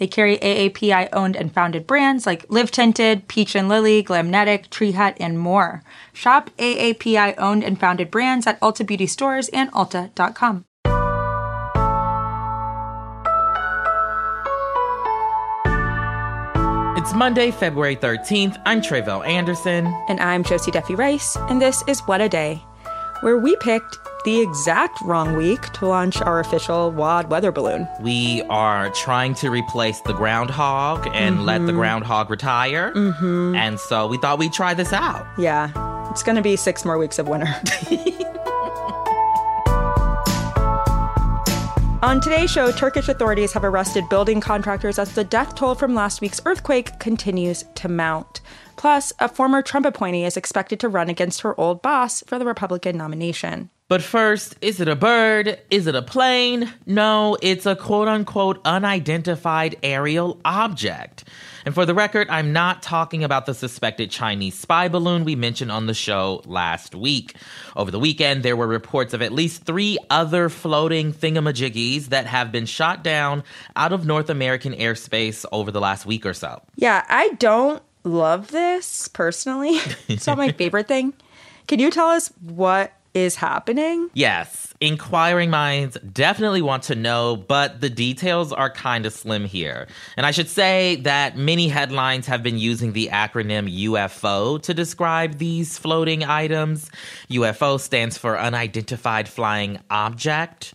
They carry AAPI owned and founded brands like Live Tinted, Peach and Lily, Glamnetic, Tree Hut, and more. Shop AAPI owned and founded brands at Ulta Beauty stores and Ulta.com. It's Monday, February 13th. I'm Tre'vell Anderson. And I'm Josie Duffy Rice, and this is What a Day, where we picked the exact wrong week to launch our official WAD weather balloon. We are trying to replace the groundhog and mm-hmm. let the groundhog retire. Mm-hmm. And so we thought we'd try this out. Yeah, it's going to be six more weeks of winter. On today's show, Turkish authorities have arrested building contractors as the death toll from last week's earthquake continues to mount. Plus, a former Trump appointee is expected to run against her old boss for the Republican nomination. But first, is it a bird? Is it a plane? No, it's a quote unquote unidentified aerial object. And for the record, I'm not talking about the suspected Chinese spy balloon we mentioned on the show last week. Over the weekend, there were reports of at least three other floating thingamajiggies that have been shot down out of North American airspace over the last week or so. Yeah, I don't love this personally. it's not my favorite thing. Can you tell us what is happening? Yes. Inquiring minds definitely want to know, but the details are kind of slim here. And I should say that many headlines have been using the acronym UFO to describe these floating items. UFO stands for Unidentified Flying Object.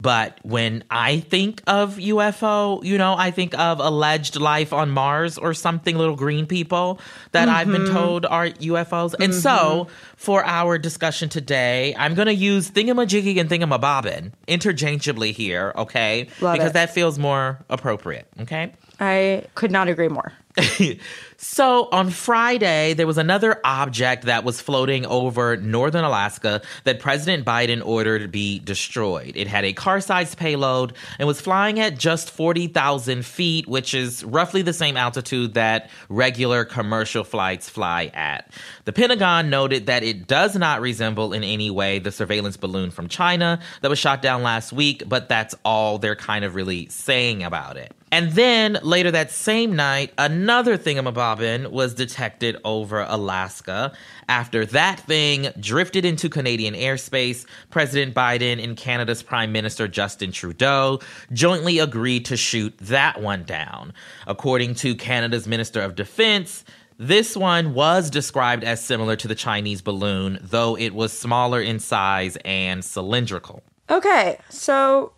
But when I think of UFO, you know, I think of alleged life on Mars or something, little green people that mm-hmm. I've been mm-hmm. told are UFOs. And mm-hmm. so for our discussion today, I'm going to use thingamajiggy and thingamabobbin interchangeably here, okay? Love because it. that feels more appropriate, okay? I could not agree more. so on Friday, there was another object that was floating over northern Alaska that President Biden ordered to be destroyed. It had a car sized payload and was flying at just 40,000 feet, which is roughly the same altitude that regular commercial flights fly at. The Pentagon noted that it does not resemble in any way the surveillance balloon from China that was shot down last week, but that's all they're kind of really saying about it. And then later that same night, another thingamabobbin was detected over Alaska. After that thing drifted into Canadian airspace, President Biden and Canada's Prime Minister Justin Trudeau jointly agreed to shoot that one down. According to Canada's Minister of Defense, this one was described as similar to the Chinese balloon, though it was smaller in size and cylindrical. Okay, so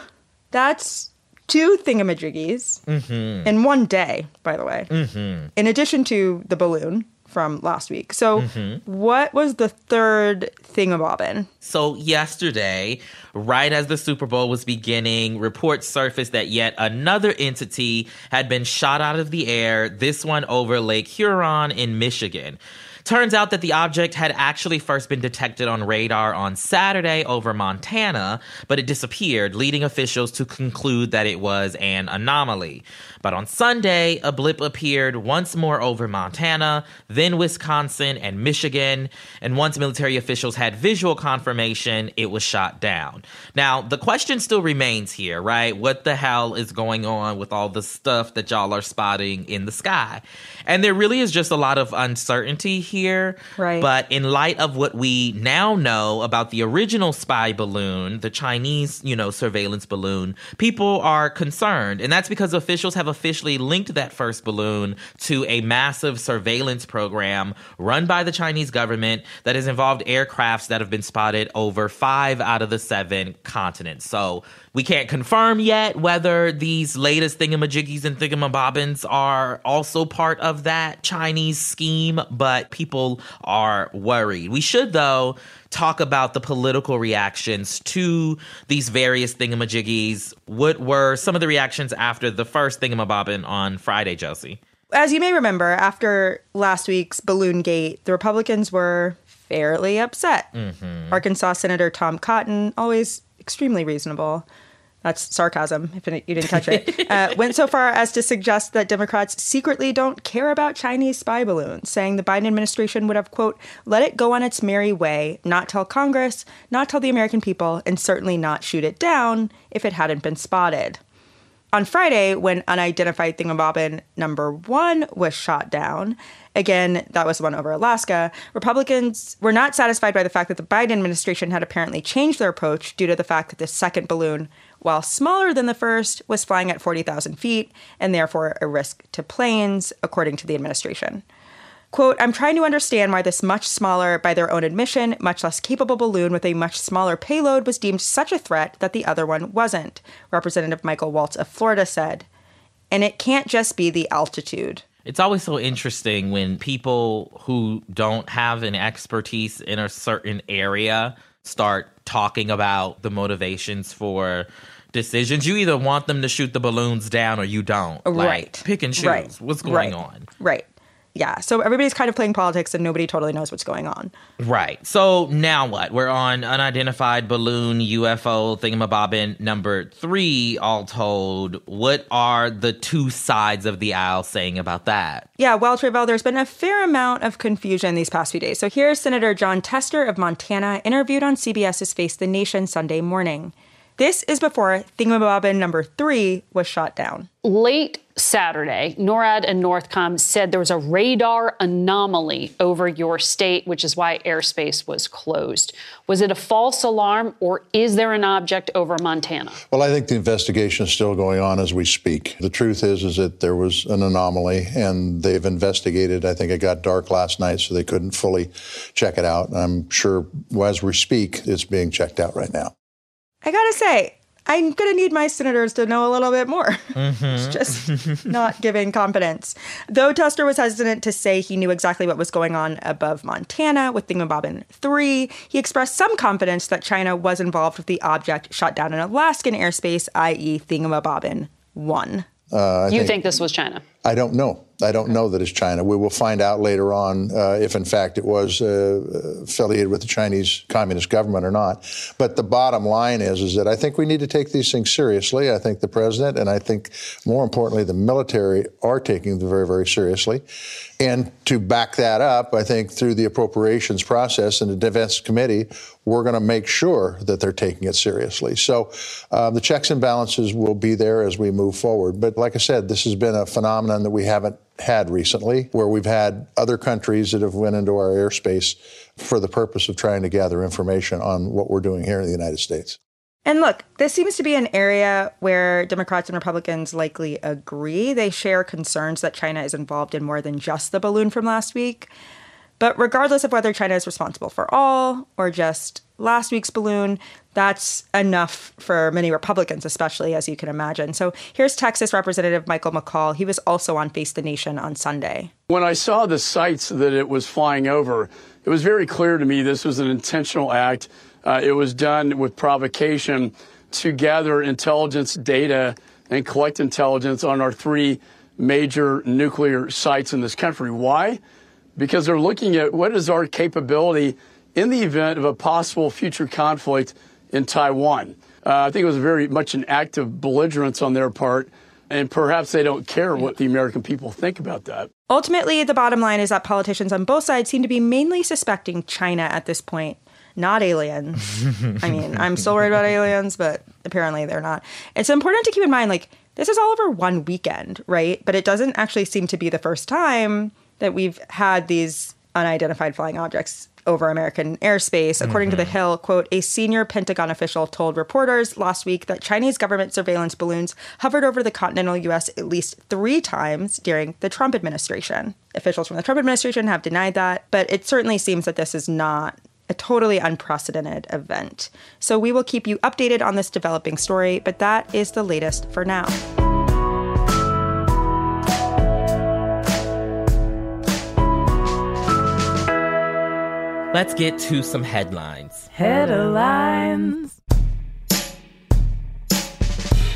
that's two thingamajiggies mm-hmm. in one day, by the way, mm-hmm. in addition to the balloon from last week. So, mm-hmm. what was the third thingamabobbin? So, yesterday, right as the Super Bowl was beginning, reports surfaced that yet another entity had been shot out of the air, this one over Lake Huron in Michigan. Turns out that the object had actually first been detected on radar on Saturday over Montana, but it disappeared, leading officials to conclude that it was an anomaly. But on Sunday, a blip appeared once more over Montana, then Wisconsin and Michigan, and once military officials had visual confirmation, it was shot down. Now, the question still remains here, right? What the hell is going on with all the stuff that y'all are spotting in the sky? And there really is just a lot of uncertainty here. Right. But in light of what we now know about the original spy balloon, the Chinese, you know, surveillance balloon, people are concerned. And that's because officials have officially linked that first balloon to a massive surveillance program run by the Chinese government that has involved aircrafts that have been spotted over five out of the seven continents. So we can't confirm yet whether these latest thingamajiggies and thingamabobbins are also part of that Chinese scheme, but people are worried. We should, though, talk about the political reactions to these various thingamajiggies. What were some of the reactions after the first thingamabobbin on Friday, Josie? As you may remember, after last week's Balloon Gate, the Republicans were fairly upset. Mm-hmm. Arkansas Senator Tom Cotton, always extremely reasonable, that's sarcasm if you didn't catch it, uh, went so far as to suggest that Democrats secretly don't care about Chinese spy balloons, saying the Biden administration would have, quote, let it go on its merry way, not tell Congress, not tell the American people, and certainly not shoot it down if it hadn't been spotted. On Friday, when unidentified thingamabobbin number one was shot down, again, that was the one over Alaska, Republicans were not satisfied by the fact that the Biden administration had apparently changed their approach due to the fact that the second balloon while smaller than the first, was flying at 40,000 feet and therefore a risk to planes, according to the administration. Quote, I'm trying to understand why this much smaller, by their own admission, much less capable balloon with a much smaller payload was deemed such a threat that the other one wasn't, Representative Michael Waltz of Florida said. And it can't just be the altitude. It's always so interesting when people who don't have an expertise in a certain area start talking about the motivations for decisions. You either want them to shoot the balloons down or you don't. Right. Like, pick and choose. Right. What's going right. on? Right. Yeah. So everybody's kind of playing politics and nobody totally knows what's going on. Right. So now what? We're on unidentified balloon UFO thingamabobbin number three, all told. What are the two sides of the aisle saying about that? Yeah, well, Tre'vell, there's been a fair amount of confusion these past few days. So here's Senator Jon Tester of Montana interviewed on CBS's Face the Nation Sunday morning. This is before Thingamabobbin number three was shot down. Late Saturday, NORAD and Northcom said there was a radar anomaly over your state, which is why airspace was closed. Was it a false alarm or is there an object over Montana? Well, I think the investigation is still going on as we speak. The truth is is that there was an anomaly and they've investigated. I think it got dark last night so they couldn't fully check it out. I'm sure as we speak it's being checked out right now. I gotta say, I'm going to need my senators to know a little bit more. Mm-hmm. it's just not giving confidence. Though Tester was hesitant to say he knew exactly what was going on above Montana with Thingamabobbin 3, he expressed some confidence that China was involved with the object shot down in Alaskan airspace, i.e., Thingamabobbin 1. Uh, you think, think this was China? I don't know. I don't know that it's China. We will find out later on uh, if, in fact, it was uh, affiliated with the Chinese Communist government or not. But the bottom line is, is that I think we need to take these things seriously. I think the president and I think, more importantly, the military are taking them very, very seriously. And to back that up, I think through the appropriations process and the defense committee, we're going to make sure that they're taking it seriously. So uh, the checks and balances will be there as we move forward. But like I said, this has been a phenomenon that we haven't had recently, where we've had other countries that have went into our airspace for the purpose of trying to gather information on what we're doing here in the United States. And look, this seems to be an area where Democrats and Republicans likely agree. They share concerns that China is involved in more than just the balloon from last week. But regardless of whether China is responsible for all or just last week's balloon, that's enough for many Republicans, especially as you can imagine. So here's Texas Representative Michael McCaul. He was also on Face the Nation on Sunday. When I saw the sites that it was flying over, it was very clear to me this was an intentional act uh, it was done with provocation to gather intelligence data and collect intelligence on our three major nuclear sites in this country. Why? Because they're looking at what is our capability in the event of a possible future conflict in Taiwan. Uh, I think it was very much an act of belligerence on their part, and perhaps they don't care what the American people think about that. Ultimately, the bottom line is that politicians on both sides seem to be mainly suspecting China at this point not aliens. I mean, I'm still worried about aliens, but apparently they're not. It's important to keep in mind, like, this is all over one weekend, right? But it doesn't actually seem to be the first time that we've had these unidentified flying objects over American airspace. According mm-hmm. to The mm-hmm. Hill, quote, a senior Pentagon official told reporters last week that Chinese government surveillance balloons hovered over the continental U.S. at least three times during the Trump administration. Officials from the Trump administration have denied that, but it certainly seems that this is not a totally unprecedented event. So we will keep you updated on this developing story, but that is the latest for now. Let's get to some headlines. Headlines.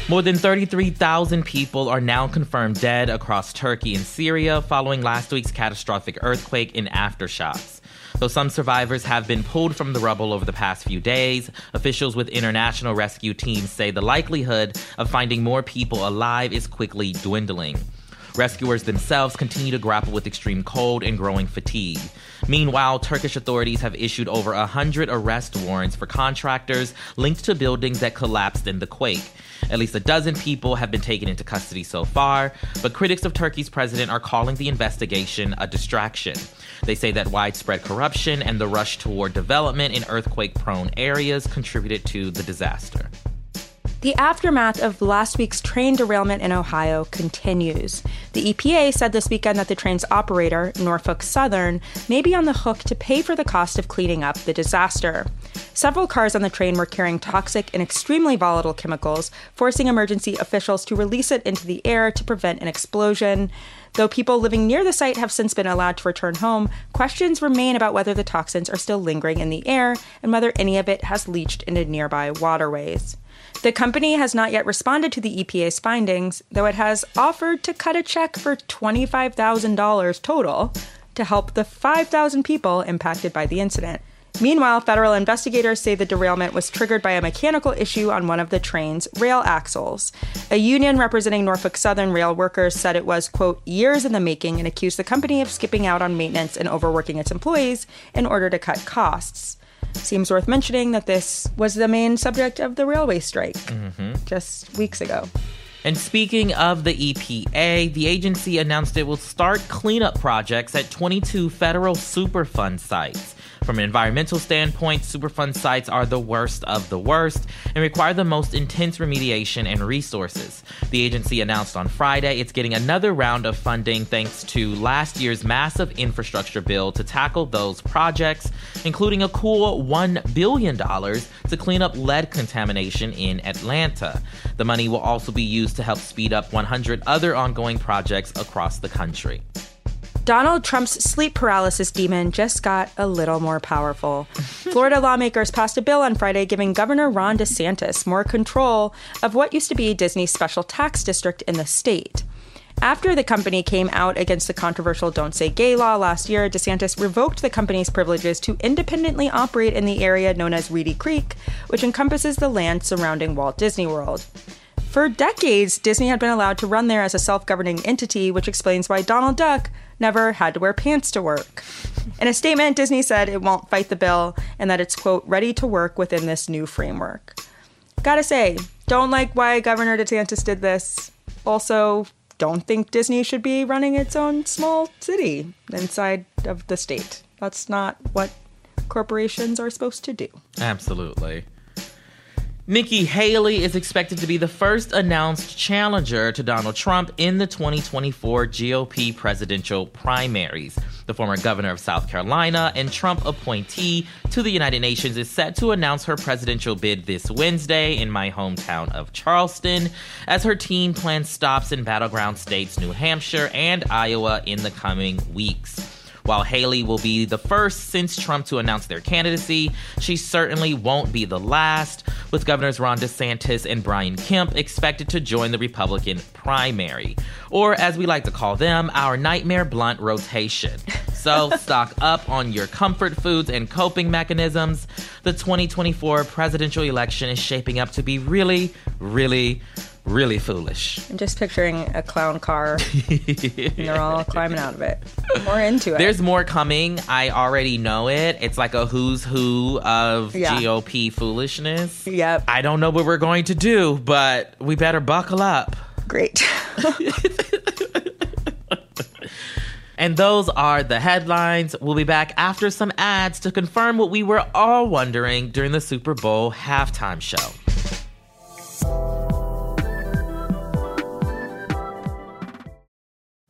More than 33,000 people are now confirmed dead across Turkey and Syria following last week's catastrophic earthquake and aftershocks. Though some survivors have been pulled from the rubble over the past few days, officials with international rescue teams say the likelihood of finding more people alive is quickly dwindling. Rescuers themselves continue to grapple with extreme cold and growing fatigue. Meanwhile, Turkish authorities have issued over 100 arrest warrants for contractors linked to buildings that collapsed in the quake. At least a dozen people have been taken into custody so far, but critics of Turkey's president are calling the investigation a distraction. They say that widespread corruption and the rush toward development in earthquake prone areas contributed to the disaster. The aftermath of last week's train derailment in Ohio continues. The EPA said this weekend that the train's operator, Norfolk Southern, may be on the hook to pay for the cost of cleaning up the disaster. Several cars on the train were carrying toxic and extremely volatile chemicals, forcing emergency officials to release it into the air to prevent an explosion. Though people living near the site have since been allowed to return home, questions remain about whether the toxins are still lingering in the air and whether any of it has leached into nearby waterways. The company has not yet responded to the EPA's findings, though it has offered to cut a check for $25,000 total to help the 5,000 people impacted by the incident. Meanwhile, federal investigators say the derailment was triggered by a mechanical issue on one of the train's rail axles. A union representing Norfolk Southern rail workers said it was, quote, years in the making and accused the company of skipping out on maintenance and overworking its employees in order to cut costs. Seems worth mentioning that this was the main subject of the railway strike mm-hmm. just weeks ago. And speaking of the EPA, the agency announced it will start cleanup projects at 22 federal Superfund sites. From an environmental standpoint, Superfund sites are the worst of the worst and require the most intense remediation and resources. The agency announced on Friday it's getting another round of funding thanks to last year's massive infrastructure bill to tackle those projects, including a cool $1 billion to clean up lead contamination in Atlanta. The money will also be used to help speed up 100 other ongoing projects across the country. Donald Trump's sleep paralysis demon just got a little more powerful. Florida lawmakers passed a bill on Friday giving Governor Ron DeSantis more control of what used to be Disney's special tax district in the state. After the company came out against the controversial Don't Say Gay law last year, DeSantis revoked the company's privileges to independently operate in the area known as Reedy Creek, which encompasses the land surrounding Walt Disney World. For decades, Disney had been allowed to run there as a self governing entity, which explains why Donald Duck never had to wear pants to work. In a statement, Disney said it won't fight the bill and that it's, quote, ready to work within this new framework. Gotta say, don't like why Governor DeSantis did this. Also, don't think Disney should be running its own small city inside of the state. That's not what corporations are supposed to do. Absolutely. Nikki Haley is expected to be the first announced challenger to Donald Trump in the 2024 GOP presidential primaries. The former governor of South Carolina and Trump appointee to the United Nations is set to announce her presidential bid this Wednesday in my hometown of Charleston, as her team plans stops in battleground states New Hampshire and Iowa in the coming weeks. While Haley will be the first since Trump to announce their candidacy, she certainly won't be the last, with Governors Ron DeSantis and Brian Kemp expected to join the Republican primary, or as we like to call them, our nightmare blunt rotation. So stock up on your comfort foods and coping mechanisms. The 2024 presidential election is shaping up to be really, really, really foolish. I'm just picturing a clown car and they're all climbing out of it. More into it. There's more coming. I already know it. It's like a who's who of yeah. GOP foolishness. Yep. I don't know what we're going to do, but we better buckle up. Great. And those are the headlines. We'll be back after some ads to confirm what we were all wondering during the Super Bowl halftime show.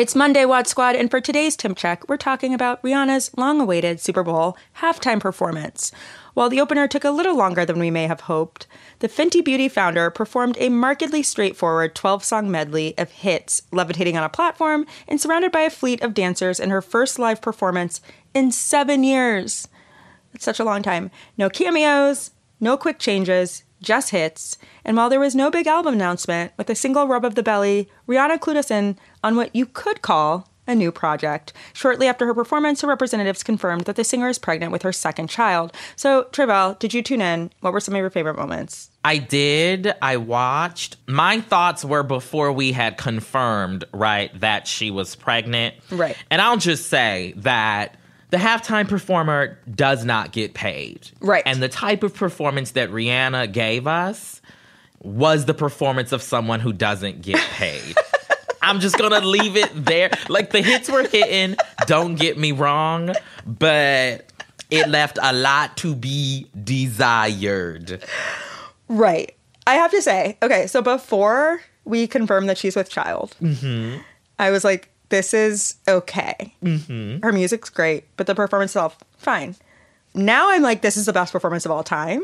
It's Monday, Wad Squad, and for today's Temp Check, we're talking about Rihanna's long awaited Super Bowl halftime performance. While the opener took a little longer than we may have hoped, the Fenty Beauty founder performed a markedly straightforward 12 song medley of hits, levitating on a platform and surrounded by a fleet of dancers in her first live performance in seven years. It's such a long time. No cameos, no quick changes, just hits. And while there was no big album announcement, with a single rub of the belly, Rihanna clued us in on what you could call a new project. Shortly after her performance, her representatives confirmed that the singer is pregnant with her second child. So, Tre'vell, did you tune in? What were some of your favorite moments? I did. I watched. My thoughts were before we had confirmed, right, that she was pregnant. Right. And I'll just say that the halftime performer does not get paid. Right. And the type of performance that Rihanna gave us was the performance of someone who doesn't get paid. I'm just gonna leave it there. Like the hits were hitting, don't get me wrong, but it left a lot to be desired. Right. I have to say, okay, so before we confirmed that she's with child, mm-hmm. I was like, this is okay. Mm-hmm. Her music's great, but the performance itself, fine. Now I'm like, this is the best performance of all time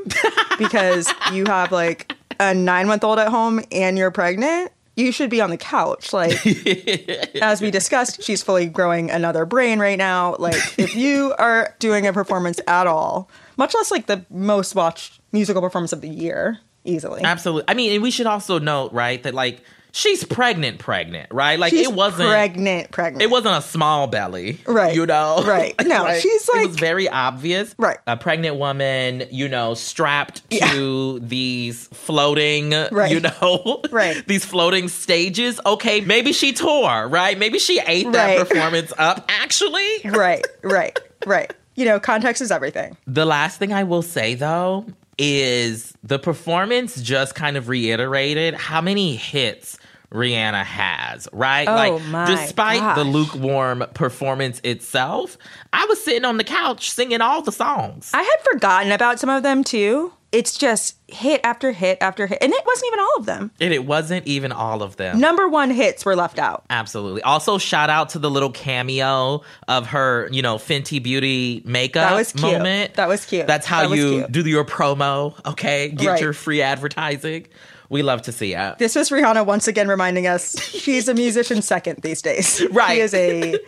because you have like a nine month old at home and you're pregnant. You should be on the couch. Like, as we discussed, she's fully growing another brain right now. Like, if you are doing a performance at all, much less like the most watched musical performance of the year, easily. Absolutely. I mean, and we should also note, right, that like she's pregnant, pregnant, right? Like She's it wasn't pregnant, pregnant. It wasn't a small belly, Right. You know, Right. No, she's it like- was very obvious, Right. A pregnant woman, you know, strapped to these floating, Right. you know, Right. these floating stages. Okay, maybe she tore, right? Maybe she ate that Right. performance up. Actually, right, right, right. You know, context is everything. the last thing I will say though is the performance just kind of reiterated how many hits Rihanna has, right? Oh like despite the lukewarm performance itself, I was sitting on the couch singing all the songs. I had forgotten about some of them too. It's just hit after hit after hit. And it wasn't even all of them. and it wasn't even all of them. Number one hits were left out. Absolutely. Also, shout out to the little cameo of her, you know, Fenty Beauty makeup That was cute. moment. That was cute. That's how That you cute. do your promo, okay? Get Right. your free advertising. We love to see it. This was Rihanna once again reminding us she's a musician second these days. Right. She is a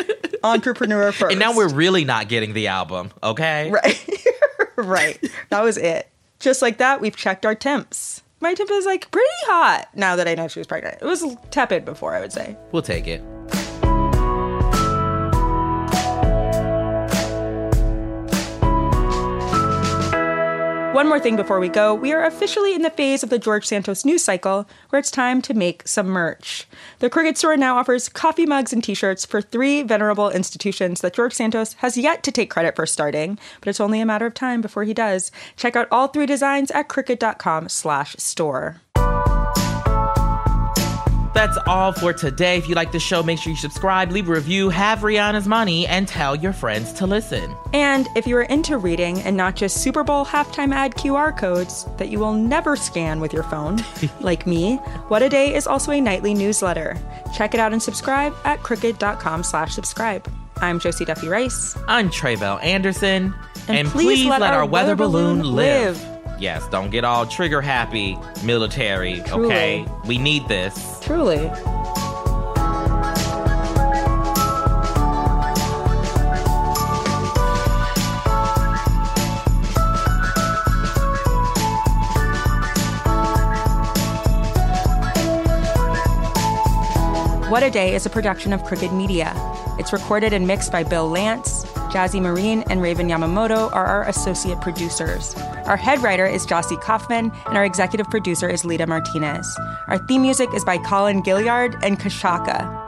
entrepreneur first. And now we're really not getting the album, okay? Right. right. That was it. Just like that, we've checked our temps. My temp is like pretty hot now that I know she was pregnant. It was tepid before, I would say. We'll take it. One more thing before we go. We are officially in the phase of the George Santos news cycle where it's time to make some merch. The Crooked Store now offers coffee mugs and t-shirts for three venerable institutions that George Santos has yet to take credit for starting, but it's only a matter of time before he does. Check out all three designs at crooked.com slash store. That's all for today. If you like the show, make sure you subscribe, leave a review, have Rihanna's money, and tell your friends to listen. And if you are into reading and not just Super Bowl halftime ad QR codes that you will never scan with your phone, like me, What a Day is also a nightly newsletter. Check it out and subscribe at crooked.com slash subscribe. I'm Josie Duffy Rice. I'm Tre'vell Anderson. And please let our weather balloon live. Yes, don't get all trigger happy, military, okay? We need this. Truly. What a Day is a production of Crooked Media. It's recorded and mixed by Bill Lance. Jazzy Marine and Raven Yamamoto are our associate producers. Our head writer is Jocey Coffman, and our executive producer is Lita Martinez. Our theme music is by Colin Gilliard and Kashaka.